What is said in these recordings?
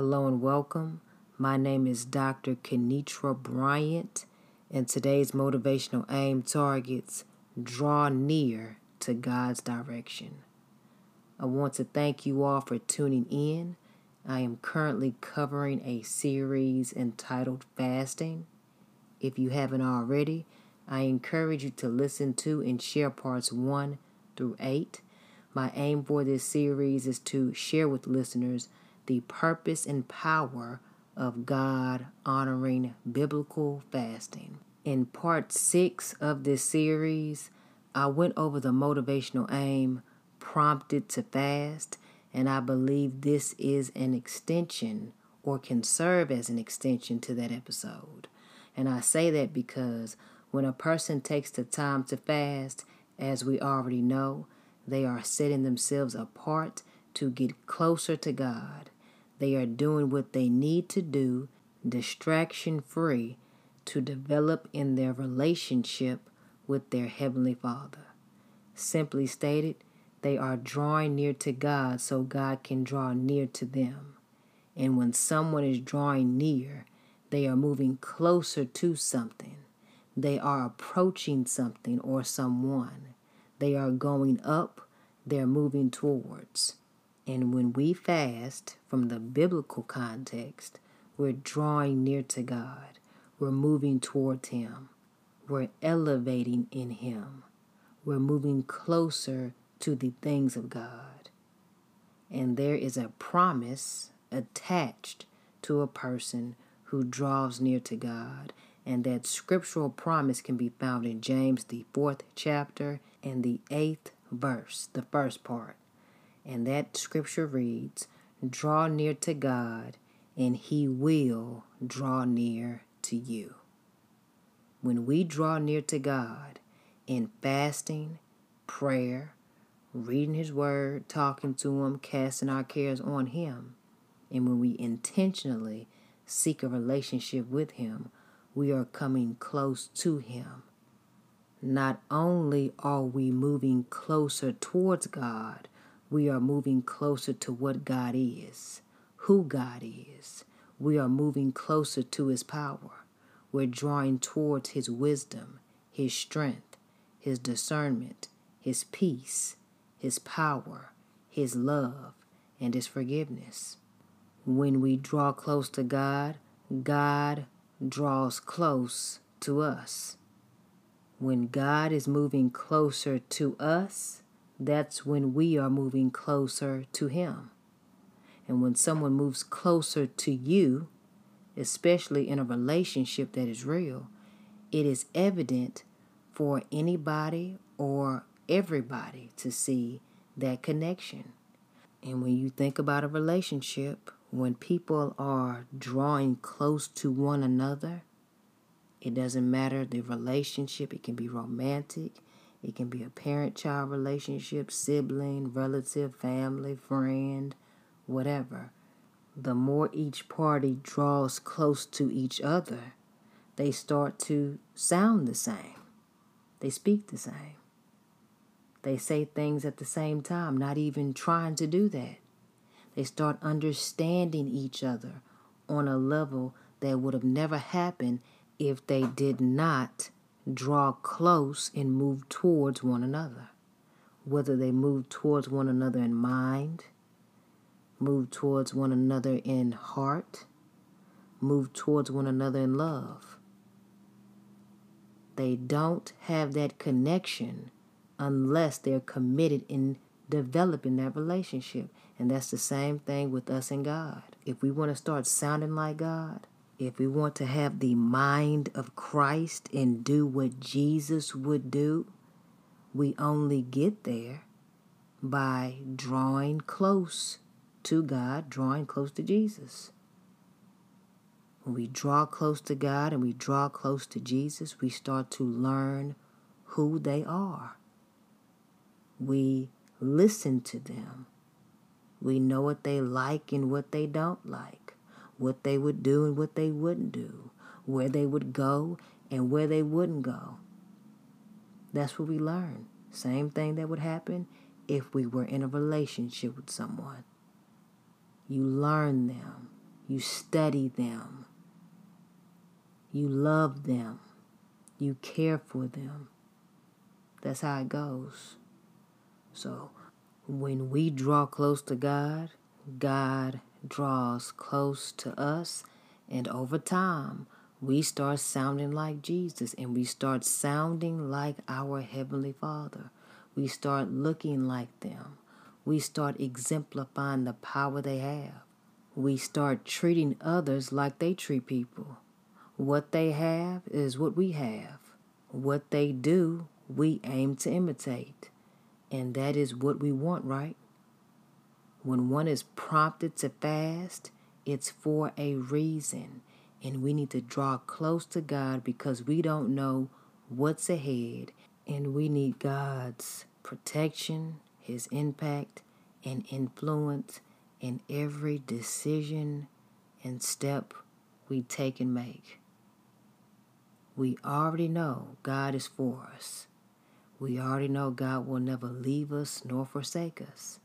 Hello and welcome. My name is Dr. Kenitra Bryant, and today's motivational aim targets draw near to God's direction. I want to thank you all for tuning in. I am currently covering a series entitled Fasting. If you haven't already, I encourage you to listen to and share parts 1 through 8. My aim for this series is to share with listeners the purpose and power of God honoring biblical fasting. In part 6 of this series, I went over the motivational aim prompted to fast, and I believe this is an extension or can serve as an extension to that episode. And I say that because when a person takes the time to fast, as we already know, they are setting themselves apart to get closer to God. They are doing what they need to do, distraction free, to develop in their relationship with their Heavenly Father. Simply stated, they are drawing near to God so God can draw near to them. And when someone is drawing near, they are moving closer to something. They are approaching something or someone. They are going up, they're moving towards. And when we fast from the biblical context, we're drawing near to God. We're moving towards Him. We're elevating in Him. We're moving closer to the things of God. And there is a promise attached to a person who draws near to God. And that scriptural promise can be found in James, the fourth chapter, and the eighth verse, the first part. And that scripture reads Draw near to God, and he will draw near to you. When we draw near to God in fasting, prayer, reading His Word, talking to Him, casting our cares on Him, and when we intentionally seek a relationship with Him, we are coming close to Him. Not only are we moving closer towards God, we are moving closer to what God is, who God is. We are moving closer to His power. We're drawing towards His wisdom, His strength, His discernment, His peace, His power, His love, and His forgiveness. When we draw close to God, God draws close to us. When God is moving closer to us, that's when we are moving closer to Him. And when someone moves closer to you, especially in a relationship that is real, it is evident for anybody or everybody to see that connection. And when you think about a relationship, when people are drawing close to one another, it doesn't matter the relationship, it can be romantic, it can be a parent child relationship, sibling, relative, family, friend, whatever. The more each party draws close to each other, they start to sound the same. They speak the same. They say things at the same time, not even trying to do that. They start understanding each other on a level that would have never happened if they did not draw close and move towards one another. Whether they move towards one another in mind, move towards one another in heart, move towards one another in love. They don't have that connection unless they're committed in developing that relationship. And that's the same thing with us and God. If we want to start sounding like God, if we want to have the mind of Christ and do what Jesus would do, we only get there by drawing close to God, drawing close to Jesus. When we draw close to God and we draw close to Jesus, we start to learn who they are. We listen to them. We know what they like and what they don't like what they would do and what they wouldn't do, where they would go and where they wouldn't go. That's what we learn. Same thing that would happen if we were in a relationship with someone. You learn them. You study them. You love them. You care for them. That's how it goes. So when we draw close to God, God draws close to us. And over time, we start sounding like Jesus and we start sounding like our Heavenly Father. We start looking like them. We start exemplifying the power they have. We start treating others like they treat people. What they have is what we have. What they do, we aim to imitate. And that is what we want, right? When one is prompted to fast, it's for a reason. And we need to draw close to God because we don't know what's ahead. And we need God's protection, His impact, and influence in every decision and step we take and make. We already know God is for us. We already know God will never leave us nor forsake us.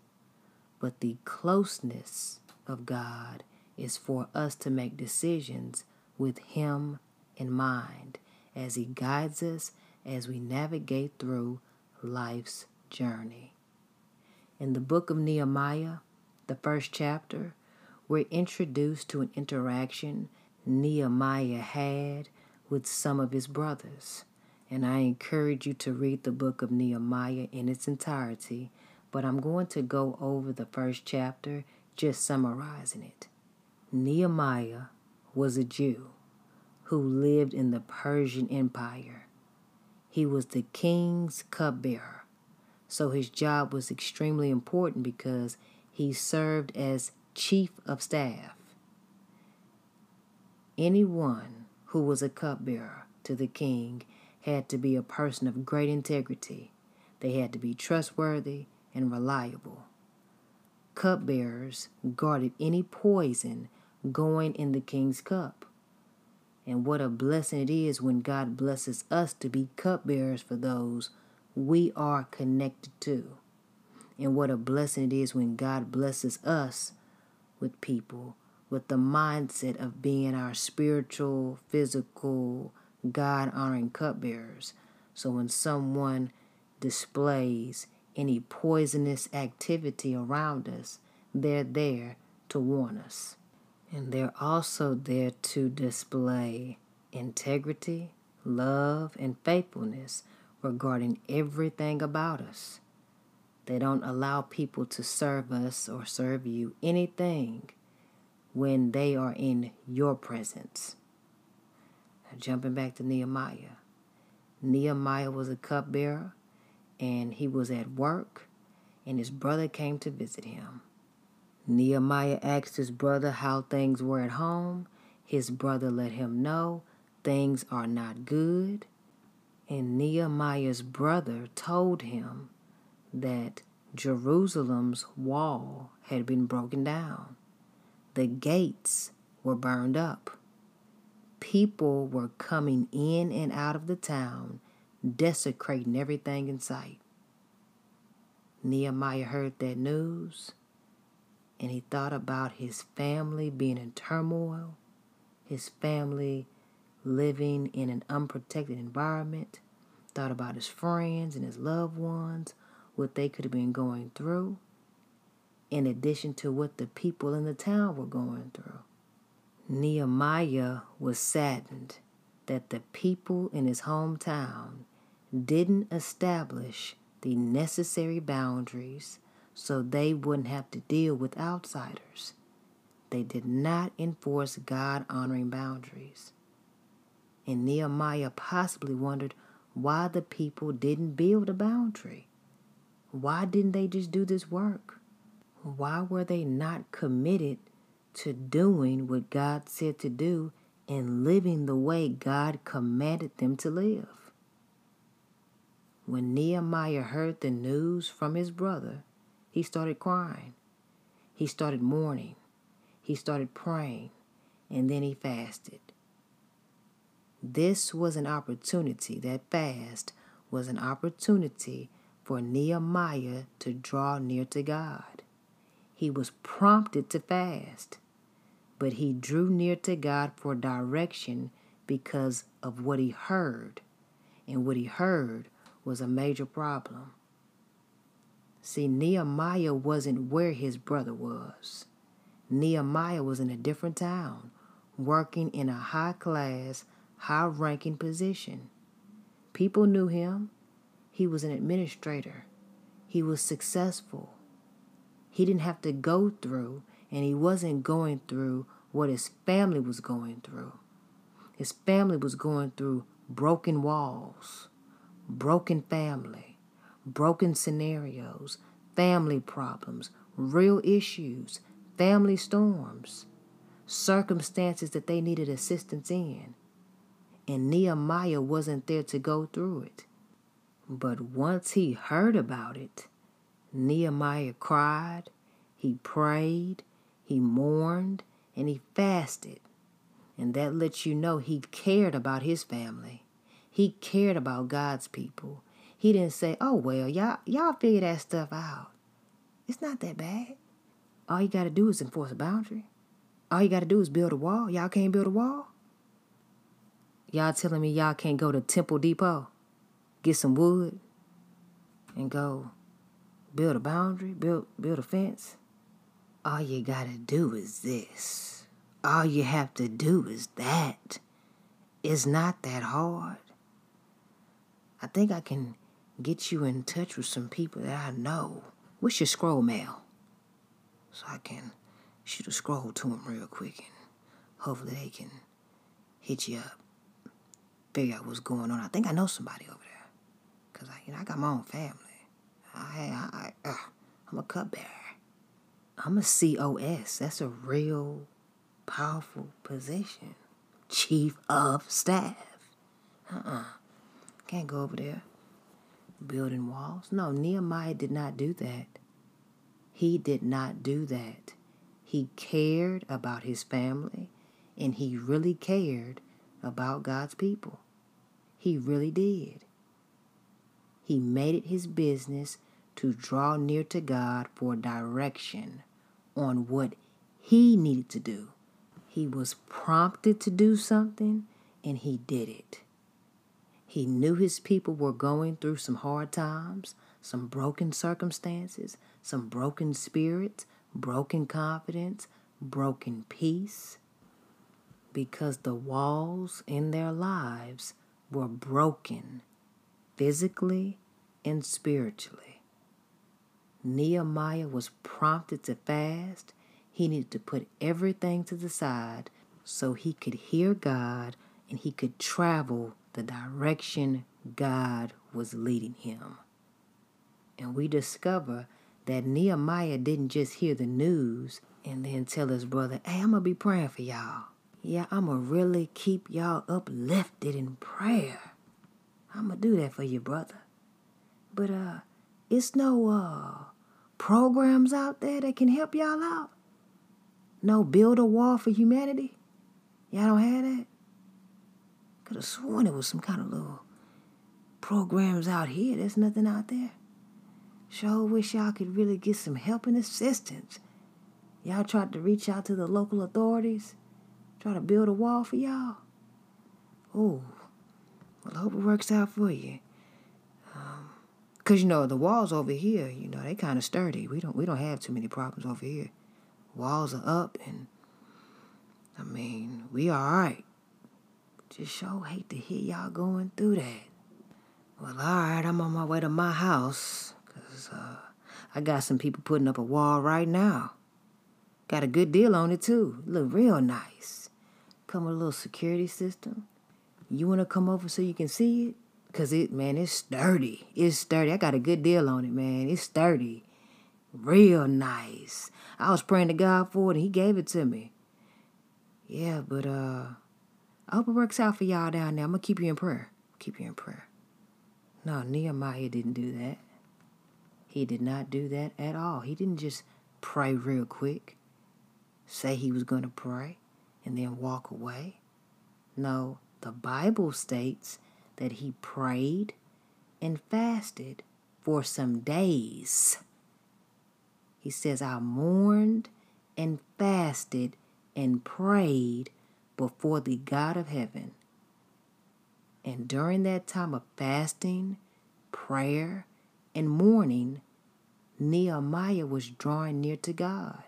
But the closeness of God is for us to make decisions with Him in mind as He guides us as we navigate through life's journey. In the book of Nehemiah, the first chapter, we're introduced to an interaction Nehemiah had with some of his brothers. And I encourage you to read the book of Nehemiah in its entirety, but I'm going to go over the first chapter, just summarizing it. Nehemiah was a Jew who lived in the Persian Empire. He was the king's cupbearer, so his job was extremely important because he served as chief of staff. Anyone who was a cupbearer to the king had to be a person of great integrity. They had to be trustworthy and reliable. Cupbearers guarded any poison going in the king's cup. And what a blessing it is when God blesses us to be cupbearers for those we are connected to. And what a blessing it is when God blesses us with people with the mindset of being our spiritual, physical, God honoring cupbearers. So when someone displays any poisonous activity around us, they're there to warn us. And they're also there to display integrity, love, and faithfulness regarding everything about us. They don't allow people to serve us or serve you anything when they are in your presence. Now, jumping back to Nehemiah. Nehemiah was a cupbearer and he was at work, and his brother came to visit him. Nehemiah asked his brother how things were at home. His brother let him know things are not good. And Nehemiah's brother told him that Jerusalem's wall had been broken down. The gates were burned up. People were coming in and out of the town, desecrating everything in sight. Nehemiah heard that news and he thought about his family being in turmoil, his family living in an unprotected environment, thought about his friends and his loved ones, what they could have been going through in addition to what the people in the town were going through. Nehemiah was saddened that the people in his hometown didn't establish the necessary boundaries so they wouldn't have to deal with outsiders. They did not enforce God honoring boundaries. And Nehemiah possibly wondered why the people didn't build a boundary. Why didn't they just do this work? why were they not committed to doing what God said to do and living the way God commanded them to live? When Nehemiah heard the news from his brother, he started crying. He started mourning. He started praying. And then he fasted. This was an opportunity, that fast was an opportunity for Nehemiah to draw near to God he was prompted to fast. but he drew near to God for direction because of what he heard. And what he heard was a major problem. See, Nehemiah wasn't where his brother was. Nehemiah was in a different town, working in a high class, high ranking position. People knew him. He was an administrator. He was successful. He didn't have to go through, and he wasn't going through what his family was going through. His family was going through broken walls, broken family, broken scenarios, family problems, real issues, family storms, circumstances that they needed assistance in. And Nehemiah wasn't there to go through it. But once he heard about it, Nehemiah cried, he prayed, he mourned, and he fasted. And that lets you know he cared about his family. He cared about God's people. He didn't say, "Oh well, y'all y'all figure that stuff out. It's not that bad. All you got to do is enforce a boundary. All you got to do is build a wall. Y'all can't build a wall. Y'all telling me y'all can't go to Temple Depot, get some wood, and go build a boundary, build build a fence. All you got to do is this. All you have to do is that. It's not that hard. I think I can get you in touch with some people that I know. What's your scroll mail? So I can shoot a scroll to them real quick and hopefully they can hit you up, figure out what's going on. I think I know somebody over there. Because I, you know, I got my own family. I, I, uh, I'm a cupbearer. I'm a COS. That's a real powerful position. Chief of Staff. Uh-uh. Can't go over there building walls. No, Nehemiah did not do that. He did not do that. He cared about his family and he really cared about God's people. He really did. He made it his business to draw near to God for direction on what he needed to do. He was prompted to do something and he did it. He knew his people were going through some hard times, some broken circumstances, some broken spirits, broken confidence, broken peace, because the walls in their lives were broken physically and spiritually. Nehemiah was prompted to fast. He needed to put everything to the side so he could hear God and he could travel the direction God was leading him. And we discover that Nehemiah didn't just hear the news and then tell his brother, hey, I'm going to be praying for y'all. Yeah, I'm going to really keep y'all uplifted in prayer. I'm going to do that for you, brother. But uh, it's no uh, programs out there that can help y'all out. No build a wall for humanity. Y'all don't have that? Could have sworn it was some kind of little programs out here. There's nothing out there. Sure wish y'all could really get some help and assistance. Y'all tried to reach out to the local authorities, try to build a wall for y'all. Oh, well, I hope it works out for you. Um, Cause you know the walls over here, you know they kind of sturdy. We don't we don't have too many problems over here. Walls are up, and I mean we all right. Just sure hate to hear y'all going through that. Well, alright, I'm on my way to my house. Because uh, I got some people putting up a wall right now. Got a good deal on it, too. Look real nice. Come with a little security system. You want to come over so you can see it? Because it, man, it's sturdy. It's sturdy. I got a good deal on it, man. It's sturdy. Real nice. I was praying to God for it, and He gave it to me. Yeah, but, uh, I hope it works out for y'all down there. I'm to keep you in prayer. Keep you in prayer. No, Nehemiah didn't do that. He did not do that at all. He didn't just pray real quick, say he was to pray, and then walk away. No, the Bible states that he prayed and fasted for some days. He says, I mourned and fasted and prayed before the God of heaven. And during that time of fasting, prayer, and mourning, Nehemiah was drawing near to God.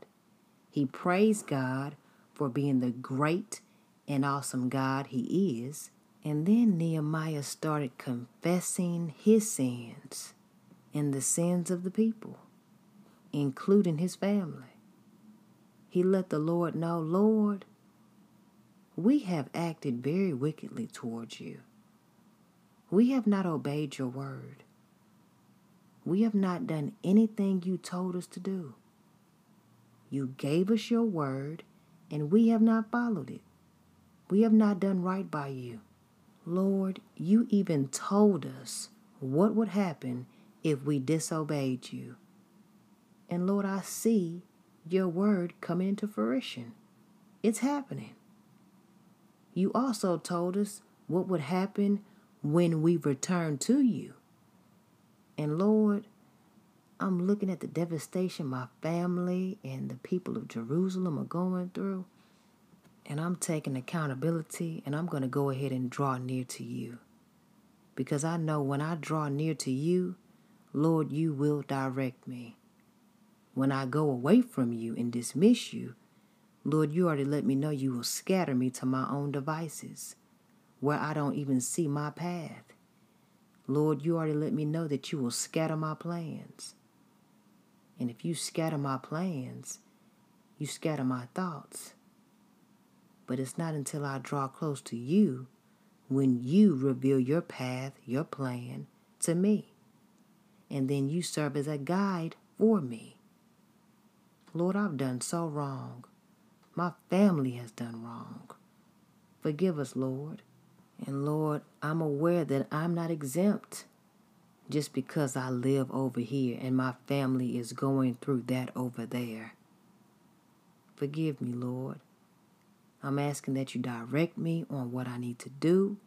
He praised God for being the great and awesome God he is. And then Nehemiah started confessing his sins and the sins of the people, including his family. He let the Lord know, Lord, we have acted very wickedly towards you. We have not obeyed your word. We have not done anything you told us to do. You gave us your word, and we have not followed it. We have not done right by you. Lord, you even told us what would happen if we disobeyed you. And Lord, I see your word coming into fruition. It's happening. You also told us what would happen when we return to you. And Lord, I'm looking at the devastation my family and the people of Jerusalem are going through. And I'm taking accountability and I'm going to go ahead and draw near to you. Because I know when I draw near to you, Lord, you will direct me. When I go away from you and dismiss you, Lord, you already let me know you will scatter me to my own devices where I don't even see my path. Lord, you already let me know that you will scatter my plans. And if you scatter my plans, you scatter my thoughts. But it's not until I draw close to you when you reveal your path, your plan to me. And then you serve as a guide for me. Lord, I've done so wrong. My family has done wrong. Forgive us, Lord. And Lord, I'm aware that I'm not exempt just because I live over here and my family is going through that over there. Forgive me, Lord. I'm asking that you direct me on what I need to do.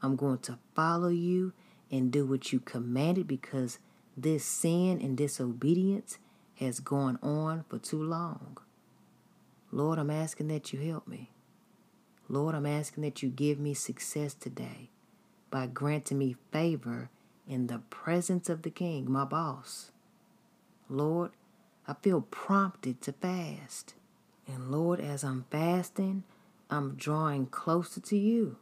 I'm going to follow you and do what you commanded because this sin and disobedience has gone on for too long. Lord, I'm asking that you help me. Lord, I'm asking that you give me success today by granting me favor in the presence of the King, my boss. Lord, I feel prompted to fast. And Lord, as I'm fasting, I'm drawing closer to you.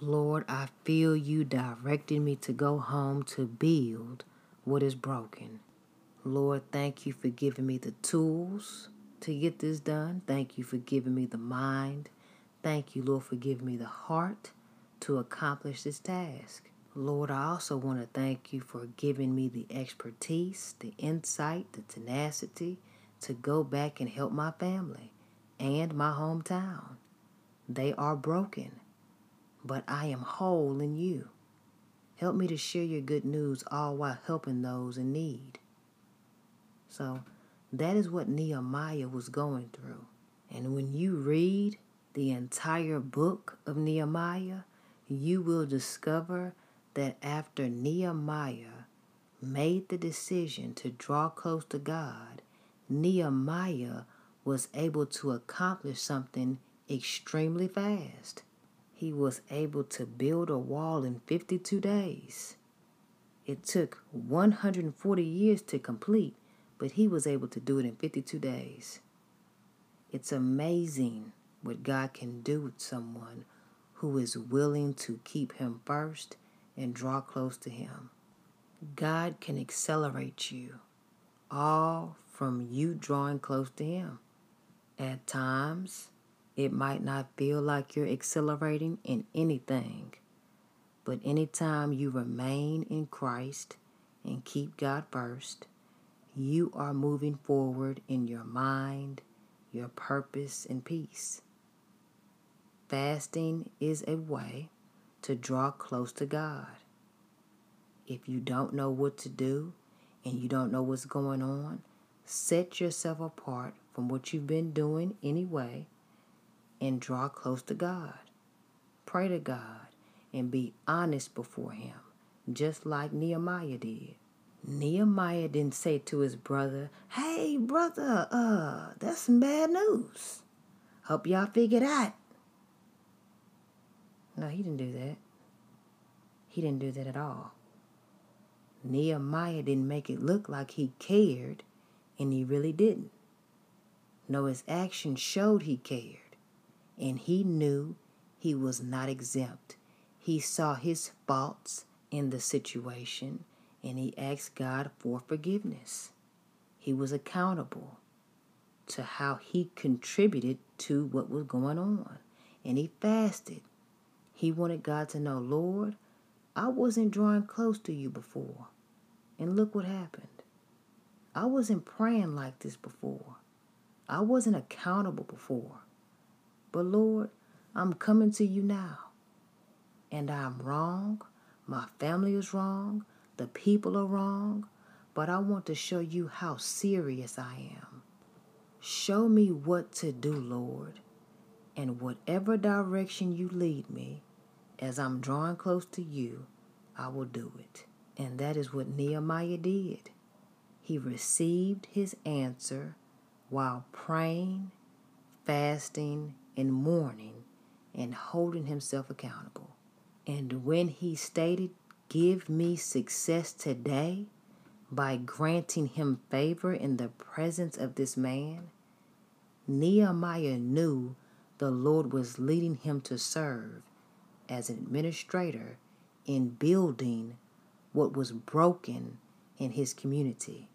Lord, I feel you directing me to go home to build what is broken. Lord, thank you for giving me the tools to get this done. Thank you for giving me the mind Thank you, Lord, for giving me the heart to accomplish this task. Lord, I also want to thank you for giving me the expertise, the insight, the tenacity to go back and help my family and my hometown. They are broken, but I am whole in you. Help me to share your good news all while helping those in need. So that is what Nehemiah was going through. And when you read the entire book of Nehemiah, you will discover that after Nehemiah made the decision to draw close to God, Nehemiah was able to accomplish something extremely fast. He was able to build a wall in 52 days. It took 140 years to complete, but he was able to do it in 52 days. It's amazing what God can do with someone who is willing to keep Him first and draw close to Him. God can accelerate you, all from you drawing close to Him. At times, it might not feel like you're accelerating in anything, but anytime you remain in Christ and keep God first, you are moving forward in your mind, your purpose, and peace. Fasting is a way to draw close to God. If you don't know what to do and you don't know what's going on, set yourself apart from what you've been doing anyway and draw close to God. Pray to God and be honest before Him, just like Nehemiah did. Nehemiah didn't say to his brother, Hey, brother, uh, that's some bad news. Hope y'all figure that. No, he didn't do that. He didn't do that at all. Nehemiah didn't make it look like he cared, and he really didn't. No, his actions showed he cared, and he knew he was not exempt. He saw his faults in the situation, and he asked God for forgiveness. He was accountable to how he contributed to what was going on, and he fasted. He wanted God to know, Lord, I wasn't drawing close to you before. And look what happened. I wasn't praying like this before. I wasn't accountable before. But Lord, I'm coming to you now. And I'm wrong. My family is wrong. The people are wrong. But I want to show you how serious I am. Show me what to do, Lord. And whatever direction you lead me, as I'm drawing close to you, I will do it. And that is what Nehemiah did. He received his answer while praying, fasting, and mourning and holding himself accountable. And when he stated, Give me success today by granting him favor in the presence of this man, Nehemiah knew the Lord was leading him to serve as an administrator in building what was broken in his community.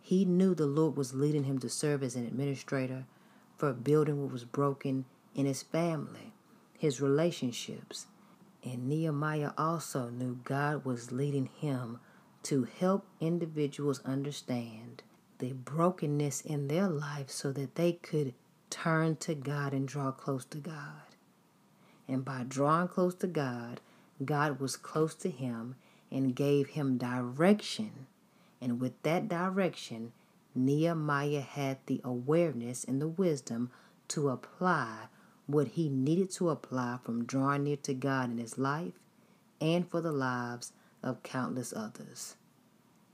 He knew the Lord was leading him to serve as an administrator for building what was broken in his family, his relationships. And Nehemiah also knew God was leading him to help individuals understand the brokenness in their life so that they could turn to God and draw close to God. And by drawing close to God, God was close to him and gave him direction. And with that direction, Nehemiah had the awareness and the wisdom to apply what he needed to apply from drawing near to God in his life and for the lives of countless others.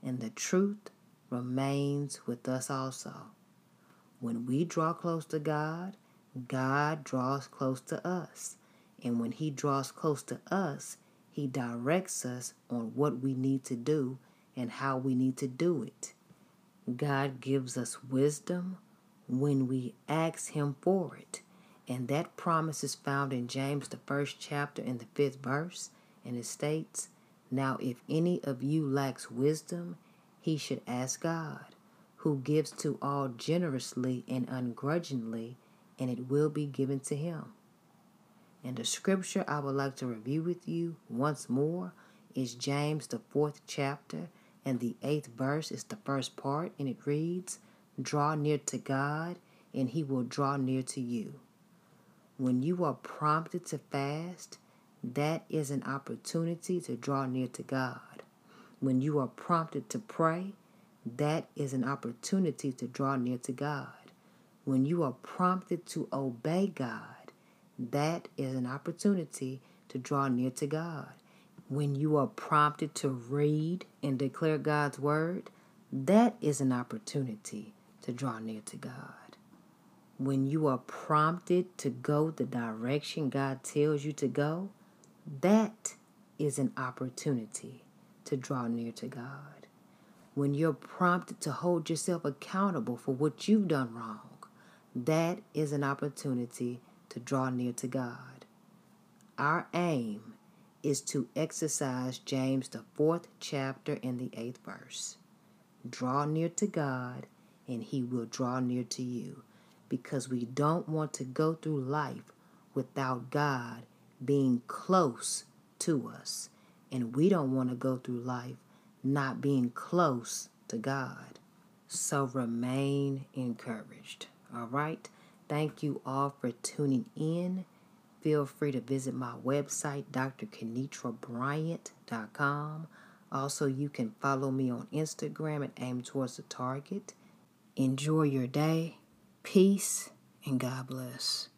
And the truth remains with us also. When we draw close to God, God draws close to us. And when He draws close to us, He directs us on what we need to do and how we need to do it. God gives us wisdom when we ask Him for it. And that promise is found in James, the first chapter, in the fifth verse. And it states, Now if any of you lacks wisdom, he should ask God, who gives to all generously and ungrudgingly, and it will be given to him. And the scripture I would like to review with you once more is James, the fourth chapter, and the eighth verse is the first part, and it reads, Draw near to God, and he will draw near to you. When you are prompted to fast, that is an opportunity to draw near to God. When you are prompted to pray, that is an opportunity to draw near to God. When you are prompted to obey God, that is an opportunity to draw near to God. When you are prompted to read and declare God's word, that is an opportunity to draw near to God. When you are prompted to go the direction God tells you to go, that is an opportunity to draw near to God. When you're prompted to hold yourself accountable for what you've done wrong, that is an opportunity to draw near to God. Our aim is to exercise James, the fourth chapter and the eighth verse. Draw near to God, and He will draw near to you, because we don't want to go through life without God being close to us, and we don't want to go through life not being close to God. So remain encouraged. All right. Thank you all for tuning in. Feel free to visit my website, drkenitrabryant.com. Also, you can follow me on Instagram at Aim Towards the Target. Enjoy your day. Peace and God bless.